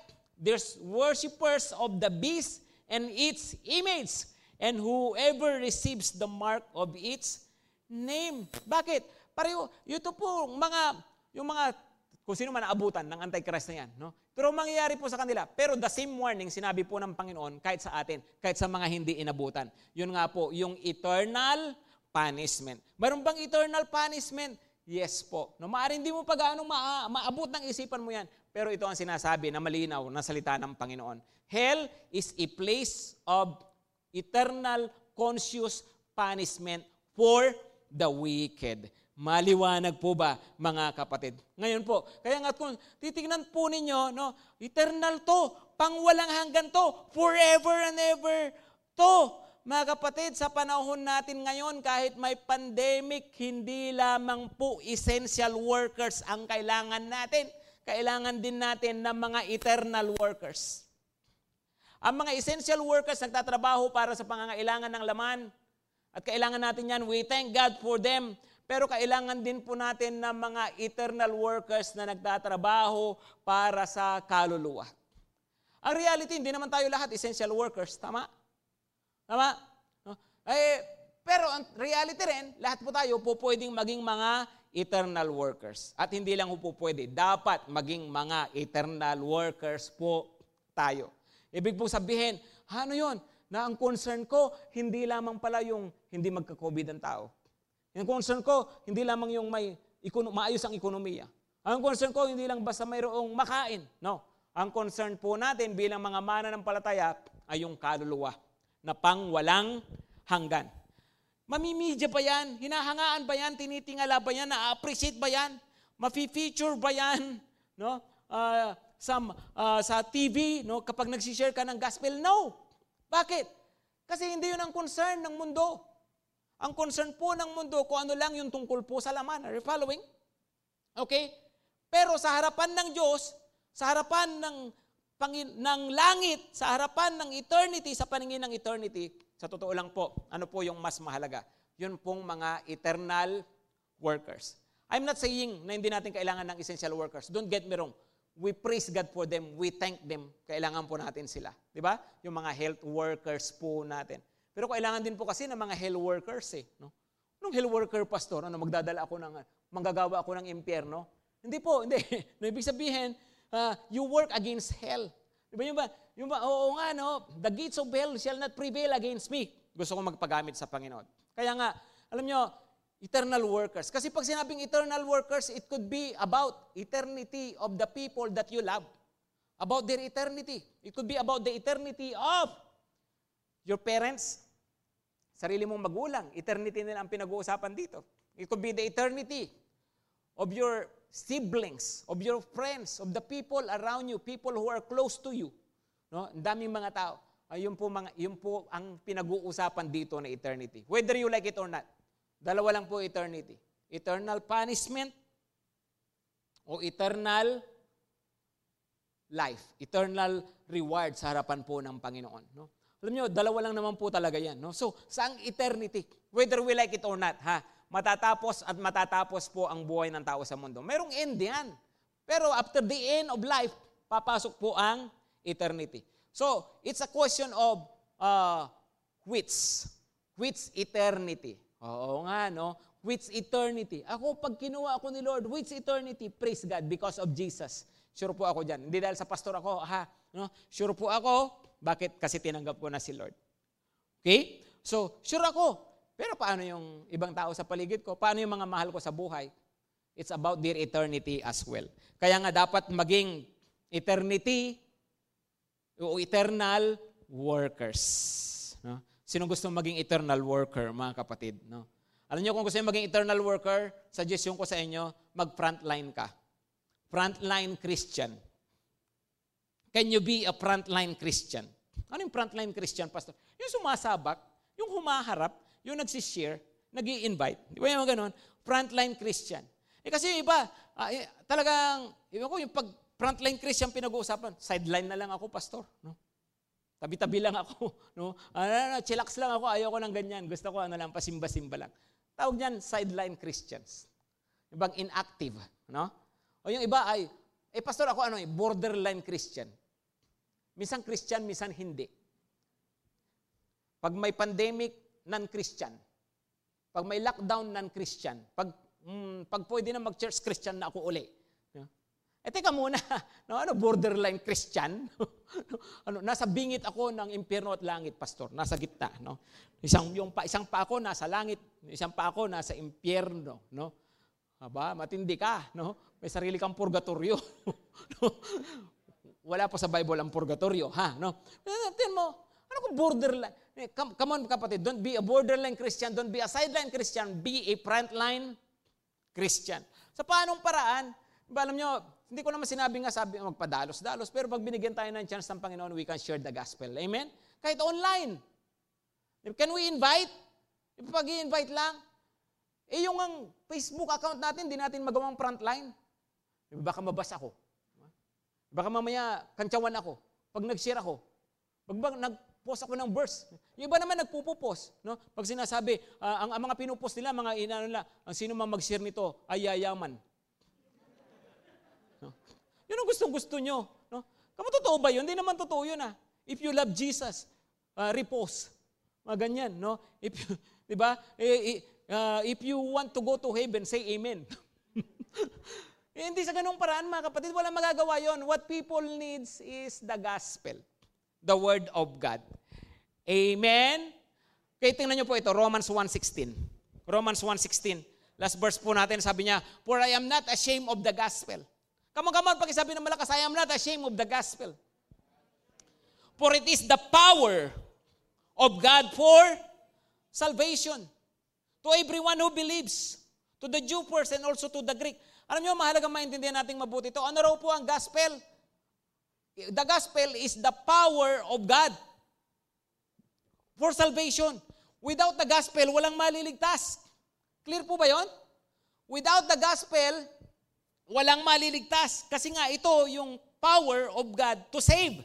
There's worshippers of the beast and its image, and whoever receives the mark of its name. Bakit? Pareho, ito po mga, yung mga, kung sino man naabutan ng Antichrist na yan. No? Pero mangyayari po sa kanila. Pero the same warning, sinabi po ng Panginoon, kahit sa atin, kahit sa mga hindi inabutan. Yun nga po, yung eternal punishment. Meron bang eternal punishment? Yes po. No, maaaring hindi mo pa gaano ma- maabot ng isipan mo yan. Pero ito ang sinasabi na malinaw na salita ng Panginoon. Hell is a place of eternal conscious punishment for the wicked. Maliwanag po ba, mga kapatid? Ngayon po, kaya nga kung titingnan po ninyo, no, eternal to, pangwalang hanggan to, forever and ever to. Mga kapatid, sa panahon natin ngayon, kahit may pandemic, hindi lamang po essential workers ang kailangan natin kailangan din natin ng mga eternal workers. Ang mga essential workers nagtatrabaho para sa pangangailangan ng laman at kailangan natin yan. We thank God for them. Pero kailangan din po natin ng mga eternal workers na nagtatrabaho para sa kaluluwa. Ang reality, hindi naman tayo lahat essential workers. Tama? Tama? No? Eh, pero ang reality rin, lahat po tayo po pwedeng maging mga eternal workers. At hindi lang po pwede, dapat maging mga eternal workers po tayo. Ibig pong sabihin, ano yon? Na ang concern ko, hindi lamang pala yung hindi magka-COVID ang tao. Yung concern ko, hindi lamang yung may maayos ang ekonomiya. Ang concern ko, hindi lang basta mayroong makain. No. Ang concern po natin bilang mga mana ng palataya ay yung kaluluwa na pang walang hanggan. Mamimidya ba yan? Hinahangaan ba yan? Tinitingala ba yan? Na-appreciate ba yan? Mafi-feature ba yan? No? Uh, sa, uh, sa TV, no? kapag nagsishare ka ng gospel? No. Bakit? Kasi hindi yun ang concern ng mundo. Ang concern po ng mundo, kung ano lang yung tungkol po sa laman. Are you following? Okay? Pero sa harapan ng Diyos, sa harapan ng, pangin, ng langit, sa harapan ng eternity, sa paningin ng eternity, sa totoo lang po, ano po yung mas mahalaga? Yun pong mga eternal workers. I'm not saying na hindi natin kailangan ng essential workers. Don't get me wrong. We praise God for them. We thank them. Kailangan po natin sila. Di ba? Yung mga health workers po natin. Pero kailangan din po kasi ng mga health workers eh. No? Anong health worker, pastor? Ano, magdadala ako ng, manggagawa ako ng impyerno? Hindi po, hindi. no, ibig sabihin, uh, you work against hell. Di ba yung ba? Yung ba, oo nga, no? The gates of hell shall not prevail against me. Gusto ko magpagamit sa Panginoon. Kaya nga, alam nyo, eternal workers. Kasi pag sinabing eternal workers, it could be about eternity of the people that you love. About their eternity. It could be about the eternity of your parents, sarili mong magulang. Eternity nila ang pinag-uusapan dito. It could be the eternity of your siblings, of your friends, of the people around you, people who are close to you. No? Ang daming mga tao. Ay, yun, po mga, yun po ang pinag-uusapan dito na eternity. Whether you like it or not. Dalawa lang po eternity. Eternal punishment o eternal life. Eternal reward sa harapan po ng Panginoon. No? Alam nyo, dalawa lang naman po talaga yan. No? So, saang eternity? Whether we like it or not, ha? Matatapos at matatapos po ang buhay ng tao sa mundo. Merong end yan. Pero after the end of life, papasok po ang eternity. So, it's a question of uh, which? Which eternity? Oo nga, no? Which eternity? Ako, pag kinuha ako ni Lord, which eternity? Praise God because of Jesus. Sure po ako dyan. Hindi dahil sa pastor ako, ha? No? Sure po ako. Bakit? Kasi tinanggap ko na si Lord. Okay? So, sure ako. Pero paano yung ibang tao sa paligid ko? Paano yung mga mahal ko sa buhay? It's about their eternity as well. Kaya nga dapat maging eternity o eternal workers. No? Sino gusto maging eternal worker, mga kapatid? No? Alam niyo kung gusto maging eternal worker, suggestion ko sa inyo, mag-frontline ka. Frontline Christian. Can you be a frontline Christian? Ano yung frontline Christian, Pastor? Yung sumasabak, yung humaharap, yung nagsishare, nag invite Di ba yung ganun? Frontline Christian. Eh kasi iba, uh, talagang, iba ko, yung pag frontline Christian pinag-uusapan, sideline na lang ako, pastor. No? Tabi-tabi lang ako. No? Ano, ano, chillax lang ako, ayoko ng ganyan. Gusto ko ano lang, pasimba-simba lang. Tawag niyan, sideline Christians. Ibang inactive. No? O yung iba ay, eh pastor ako ano eh, borderline Christian. Minsan Christian, minsan hindi. Pag may pandemic, non-Christian. Pag may lockdown, non-Christian. Pag, mm, pag pwede na mag-church, Christian na ako uli. Eh teka muna, no, ano, borderline Christian? ano, nasa bingit ako ng impyerno at langit, pastor. Nasa gitna, no? Isang yung pa, isang pa ako nasa langit, isang pa ako nasa impyerno, no? Aba, matindi ka, no? May sarili kang purgatorio. Wala pa sa Bible ang purgatorio, ha, no? Tingnan mo, ano kung borderline? Eh, come, come on kapatid, don't be a borderline Christian, don't be a sideline Christian, be a frontline Christian. Sa paanong paraan? Alam nyo, hindi ko naman sinabi nga sabi magpadalos-dalos, pero pag binigyan tayo ng chance ng Panginoon, we can share the gospel. Amen? Kahit online. Can we invite? Pag i-invite lang, eh yung ang Facebook account natin, hindi natin magawang frontline. Baka mabasa ako. Baka mamaya kantsawan ako. Pag nag-share ako. Pag nag post ako ng verse. Yung iba naman nagpupost, no? Pag sinasabi, uh, ang, ang mga pinupost nila, mga inano nila, ang sino man mag-share nito ay yayaman. No? Yun ang gustong-gusto nyo, no? Kamo totoo ba yun? Hindi naman totoo yun ah. If you love Jesus, uh, repost. Mga ganyan, no? If you, di ba? Uh, if you want to go to heaven, say amen. eh, hindi sa ganung paraan, mga kapatid, wala magagawa yon. What people needs is the gospel the Word of God. Amen? Kaya tingnan nyo po ito, Romans 1.16. Romans 1.16. Last verse po natin, sabi niya, For I am not ashamed of the gospel. Come on, come on, pakisabi ng malakas, I am not ashamed of the gospel. For it is the power of God for salvation to everyone who believes, to the Jew first and also to the Greek. Alam niyo, mahalaga maintindihan natin mabuti ito. Ano raw po ang gospel? The gospel is the power of God for salvation. Without the gospel, walang maliligtas. Clear po ba yon? Without the gospel, walang maliligtas. Kasi nga, ito yung power of God to save.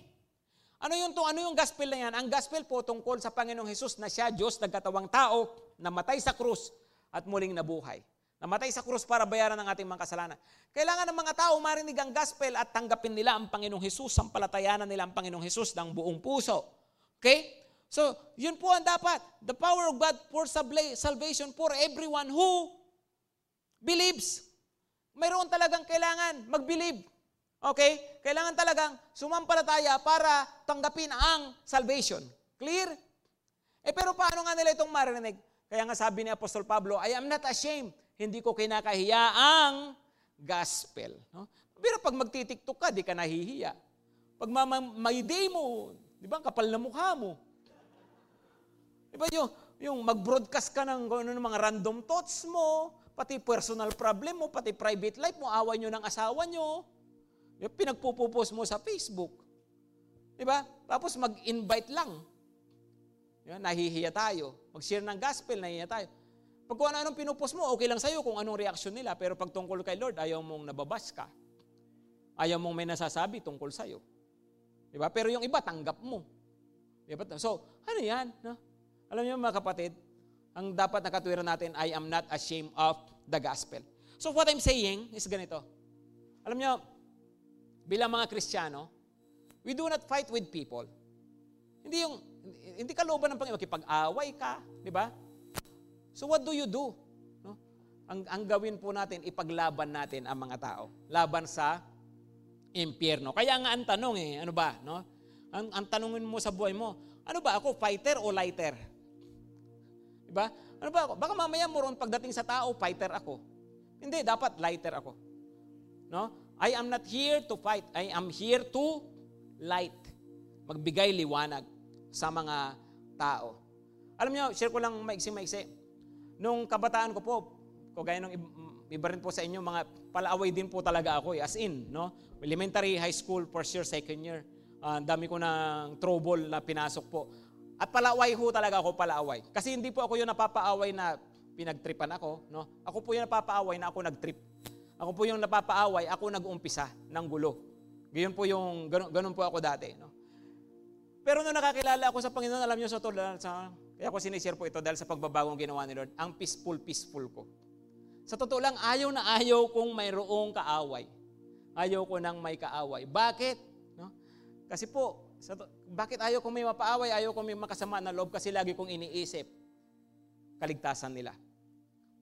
Ano yung, ano yung gospel na yan? Ang gospel po tungkol sa Panginoong Hesus na siya, Diyos, nagkatawang tao, namatay sa krus at muling nabuhay. Namatay sa krus para bayaran ang ating mga kasalanan. Kailangan ng mga tao marinig ang gospel at tanggapin nila ang Panginoong Hesus, ang palatayanan nila ang Panginoong Hesus ng buong puso. Okay? So, yun po ang dapat. The power of God for salvation for everyone who believes. Mayroon talagang kailangan mag-believe. Okay? Kailangan talagang sumampalataya para tanggapin ang salvation. Clear? Eh pero paano nga nila itong marinig? Kaya nga sabi ni Apostol Pablo, I am not ashamed hindi ko kinakahiya ang gospel. No? Pero pag magtitiktok ka, di ka nahihiya. Pag may day mo, di ba, kapal na mukha mo. Di ba yung, yung mag-broadcast ka ng, ano, ng mga random thoughts mo, pati personal problem mo, pati private life mo, away nyo ng asawa nyo, yung pinagpupupos mo sa Facebook. Di ba? Tapos mag-invite lang. Yan, nahihiya tayo. Mag-share ng gospel, nahihiya tayo. Pag kung ano-anong pinupost mo, okay lang sa'yo kung anong reaksyon nila. Pero pag tungkol kay Lord, ayaw mong nababas ka. Ayaw mong may nasasabi tungkol sa'yo. Di ba? Pero yung iba, tanggap mo. Di ba? So, ano yan? No? Alam niyo mga kapatid, ang dapat nakatwiran natin, I am not ashamed of the gospel. So what I'm saying is ganito. Alam nyo, bilang mga Kristiyano, we do not fight with people. Hindi yung, hindi ka looban ng Panginoon, makipag-away ka, di ba? So what do you do? No? Ang, ang gawin po natin, ipaglaban natin ang mga tao. Laban sa impyerno. Kaya nga ang tanong eh, ano ba? No? Ang, ang tanongin mo sa buhay mo, ano ba ako, fighter o lighter? Di ba? Ano ba ako? Baka mamaya mo pagdating sa tao, fighter ako. Hindi, dapat lighter ako. No? I am not here to fight. I am here to light. Magbigay liwanag sa mga tao. Alam niyo, share ko lang maiksi-maiksi. Nung kabataan ko po, kagaya nung iba rin po sa inyo, mga palaaway din po talaga ako eh. As in, no? Elementary, high school, first year, second year. Uh, dami ko ng trouble na pinasok po. At palaaway ho talaga ako, palaaway. Kasi hindi po ako yung napapaaway na pinagtripan ako, no? Ako po yung napapaaway na ako nagtrip. Ako po yung napapaaway, ako nag-umpisa ng gulo. Ganyan po yung, ganun, ganun po ako dati, no? Pero nung nakakilala ako sa Panginoon, alam niyo sa to, sa, kaya ako sinishare po ito dahil sa pagbabagong ginawa ni Lord, ang peaceful, peaceful ko. Sa totoo lang, ayaw na ayaw kong mayroong kaaway. Ayaw ko nang may kaaway. Bakit? No? Kasi po, sa to, bakit ayaw kong may mapaaway, ayaw kong may makasama na loob kasi lagi kong iniisip kaligtasan nila.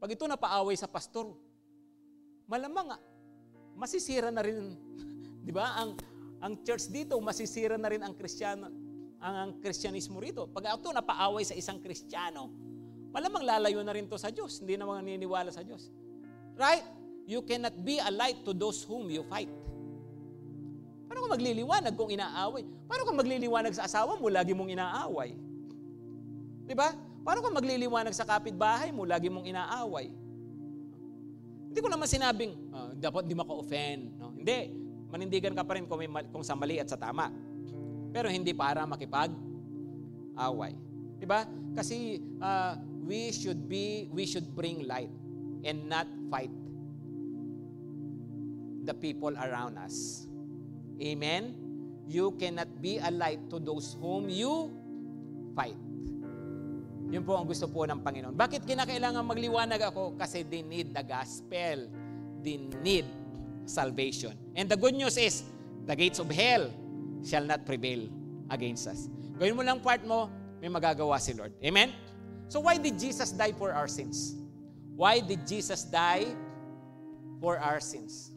Pag ito napaaway sa pastor, malamang masisira na rin, di ba? Ang, ang church dito, masisira na rin ang Kristiyano, ang, ang Kristyanismo rito. Pag ito napaaway sa isang Kristiyano, malamang lalayo na rin to sa Diyos. Hindi na mga naniniwala sa Diyos. Right? You cannot be a light to those whom you fight. Paano ka magliliwanag kung inaaway? Paano ka magliliwanag sa asawa mo, lagi mong inaaway? Di ba? Paano ka magliliwanag sa kapitbahay mo, lagi mong inaaway? Hindi ko naman sinabing, uh, dapat di maka-offend. No? Hindi. Manindigan ka pa rin kung, may, kung sa mali at sa tama. Pero hindi para makipag-away. Di ba? Kasi uh, we should be, we should bring light and not fight the people around us. Amen? You cannot be a light to those whom you fight. Yun po ang gusto po ng Panginoon. Bakit kinakailangan magliwanag ako? Kasi they need the gospel. They need salvation. And the good news is, the gates of hell shall not prevail against us. Gawin mo lang part mo, may magagawa si Lord. Amen? So why did Jesus die for our sins? Why did Jesus die for our sins?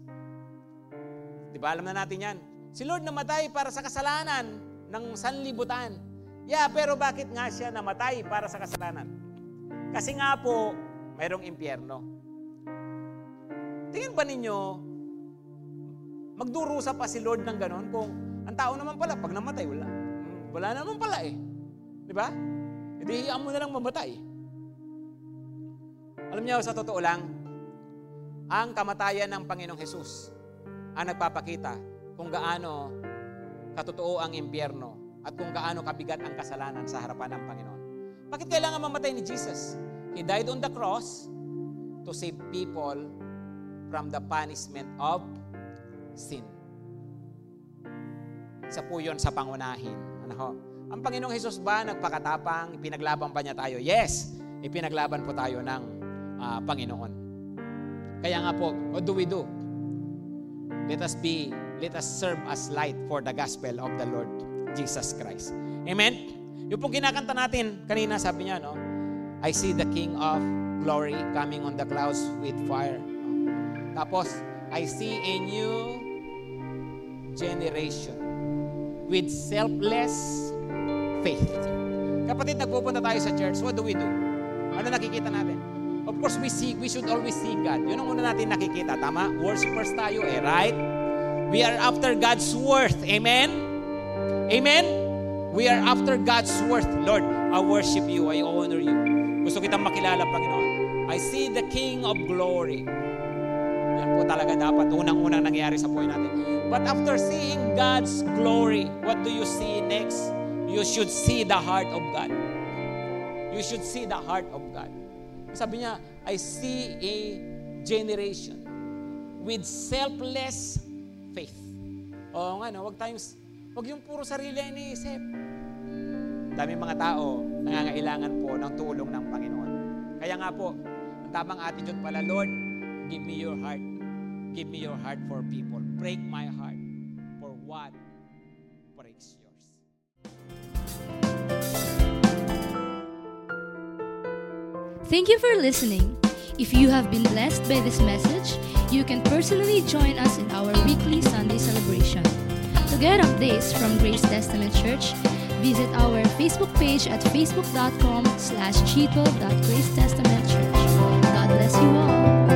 Di ba? Alam na natin yan. Si Lord namatay para sa kasalanan ng sanlibutan. Yeah, pero bakit nga siya namatay para sa kasalanan? Kasi nga po, mayroong impyerno. Tingin ba ninyo, magdurusa pa si Lord ng ganon kung ang tao naman pala, pag namatay, wala. Wala naman pala eh. Di ba? Hindi hiyaan mo na lang mamatay. Alam niyo, sa totoo lang, ang kamatayan ng Panginoong Hesus ang nagpapakita kung gaano katotoo ang impyerno at kung gaano kabigat ang kasalanan sa harapan ng Panginoon. Bakit kailangan mamatay ni Jesus? He died on the cross to save people from the punishment of sin. Isa po yun sa pangunahin. Ano ho? Ang Panginoong Hesus ba nagpakatapang, ipinaglaban pa niya tayo? Yes, ipinaglaban po tayo ng uh, Panginoon. Kaya nga po, what do we do? Let us be, let us serve as light for the gospel of the Lord Jesus Christ. Amen? Yung pong kinakanta natin, kanina sabi niya, no? I see the King of glory coming on the clouds with fire. Tapos, I see a new generation with selfless faith. Kapatid, nagpupunta tayo sa church, what do we do? Ano nakikita natin? Of course, we see, we should always see God. Yun ang una natin nakikita. Tama? Worshippers tayo eh, right? We are after God's worth. Amen? Amen? We are after God's worth. Lord, I worship you. I honor you. Gusto kitang makilala, Panginoon. I see the King of glory. Yan po talaga dapat unang-unang nangyari sa buhay natin. But after seeing God's glory, what do you see next? You should see the heart of God. You should see the heart of God. Sabi niya, I see a generation with selfless faith. O nga, no, wag tayong, wag yung puro sarili iniisip. Dami mga tao nangangailangan po ng tulong ng Panginoon. Kaya nga po, ang tamang attitude pala, Lord, give me your heart. Give me your heart for people. Break my heart for what breaks yours. Thank you for listening. If you have been blessed by this message, you can personally join us in our weekly Sunday celebration. To get updates from Grace Testament Church, visit our Facebook page at facebook.com slash cheeto.gracetestamentchurch. God bless you all.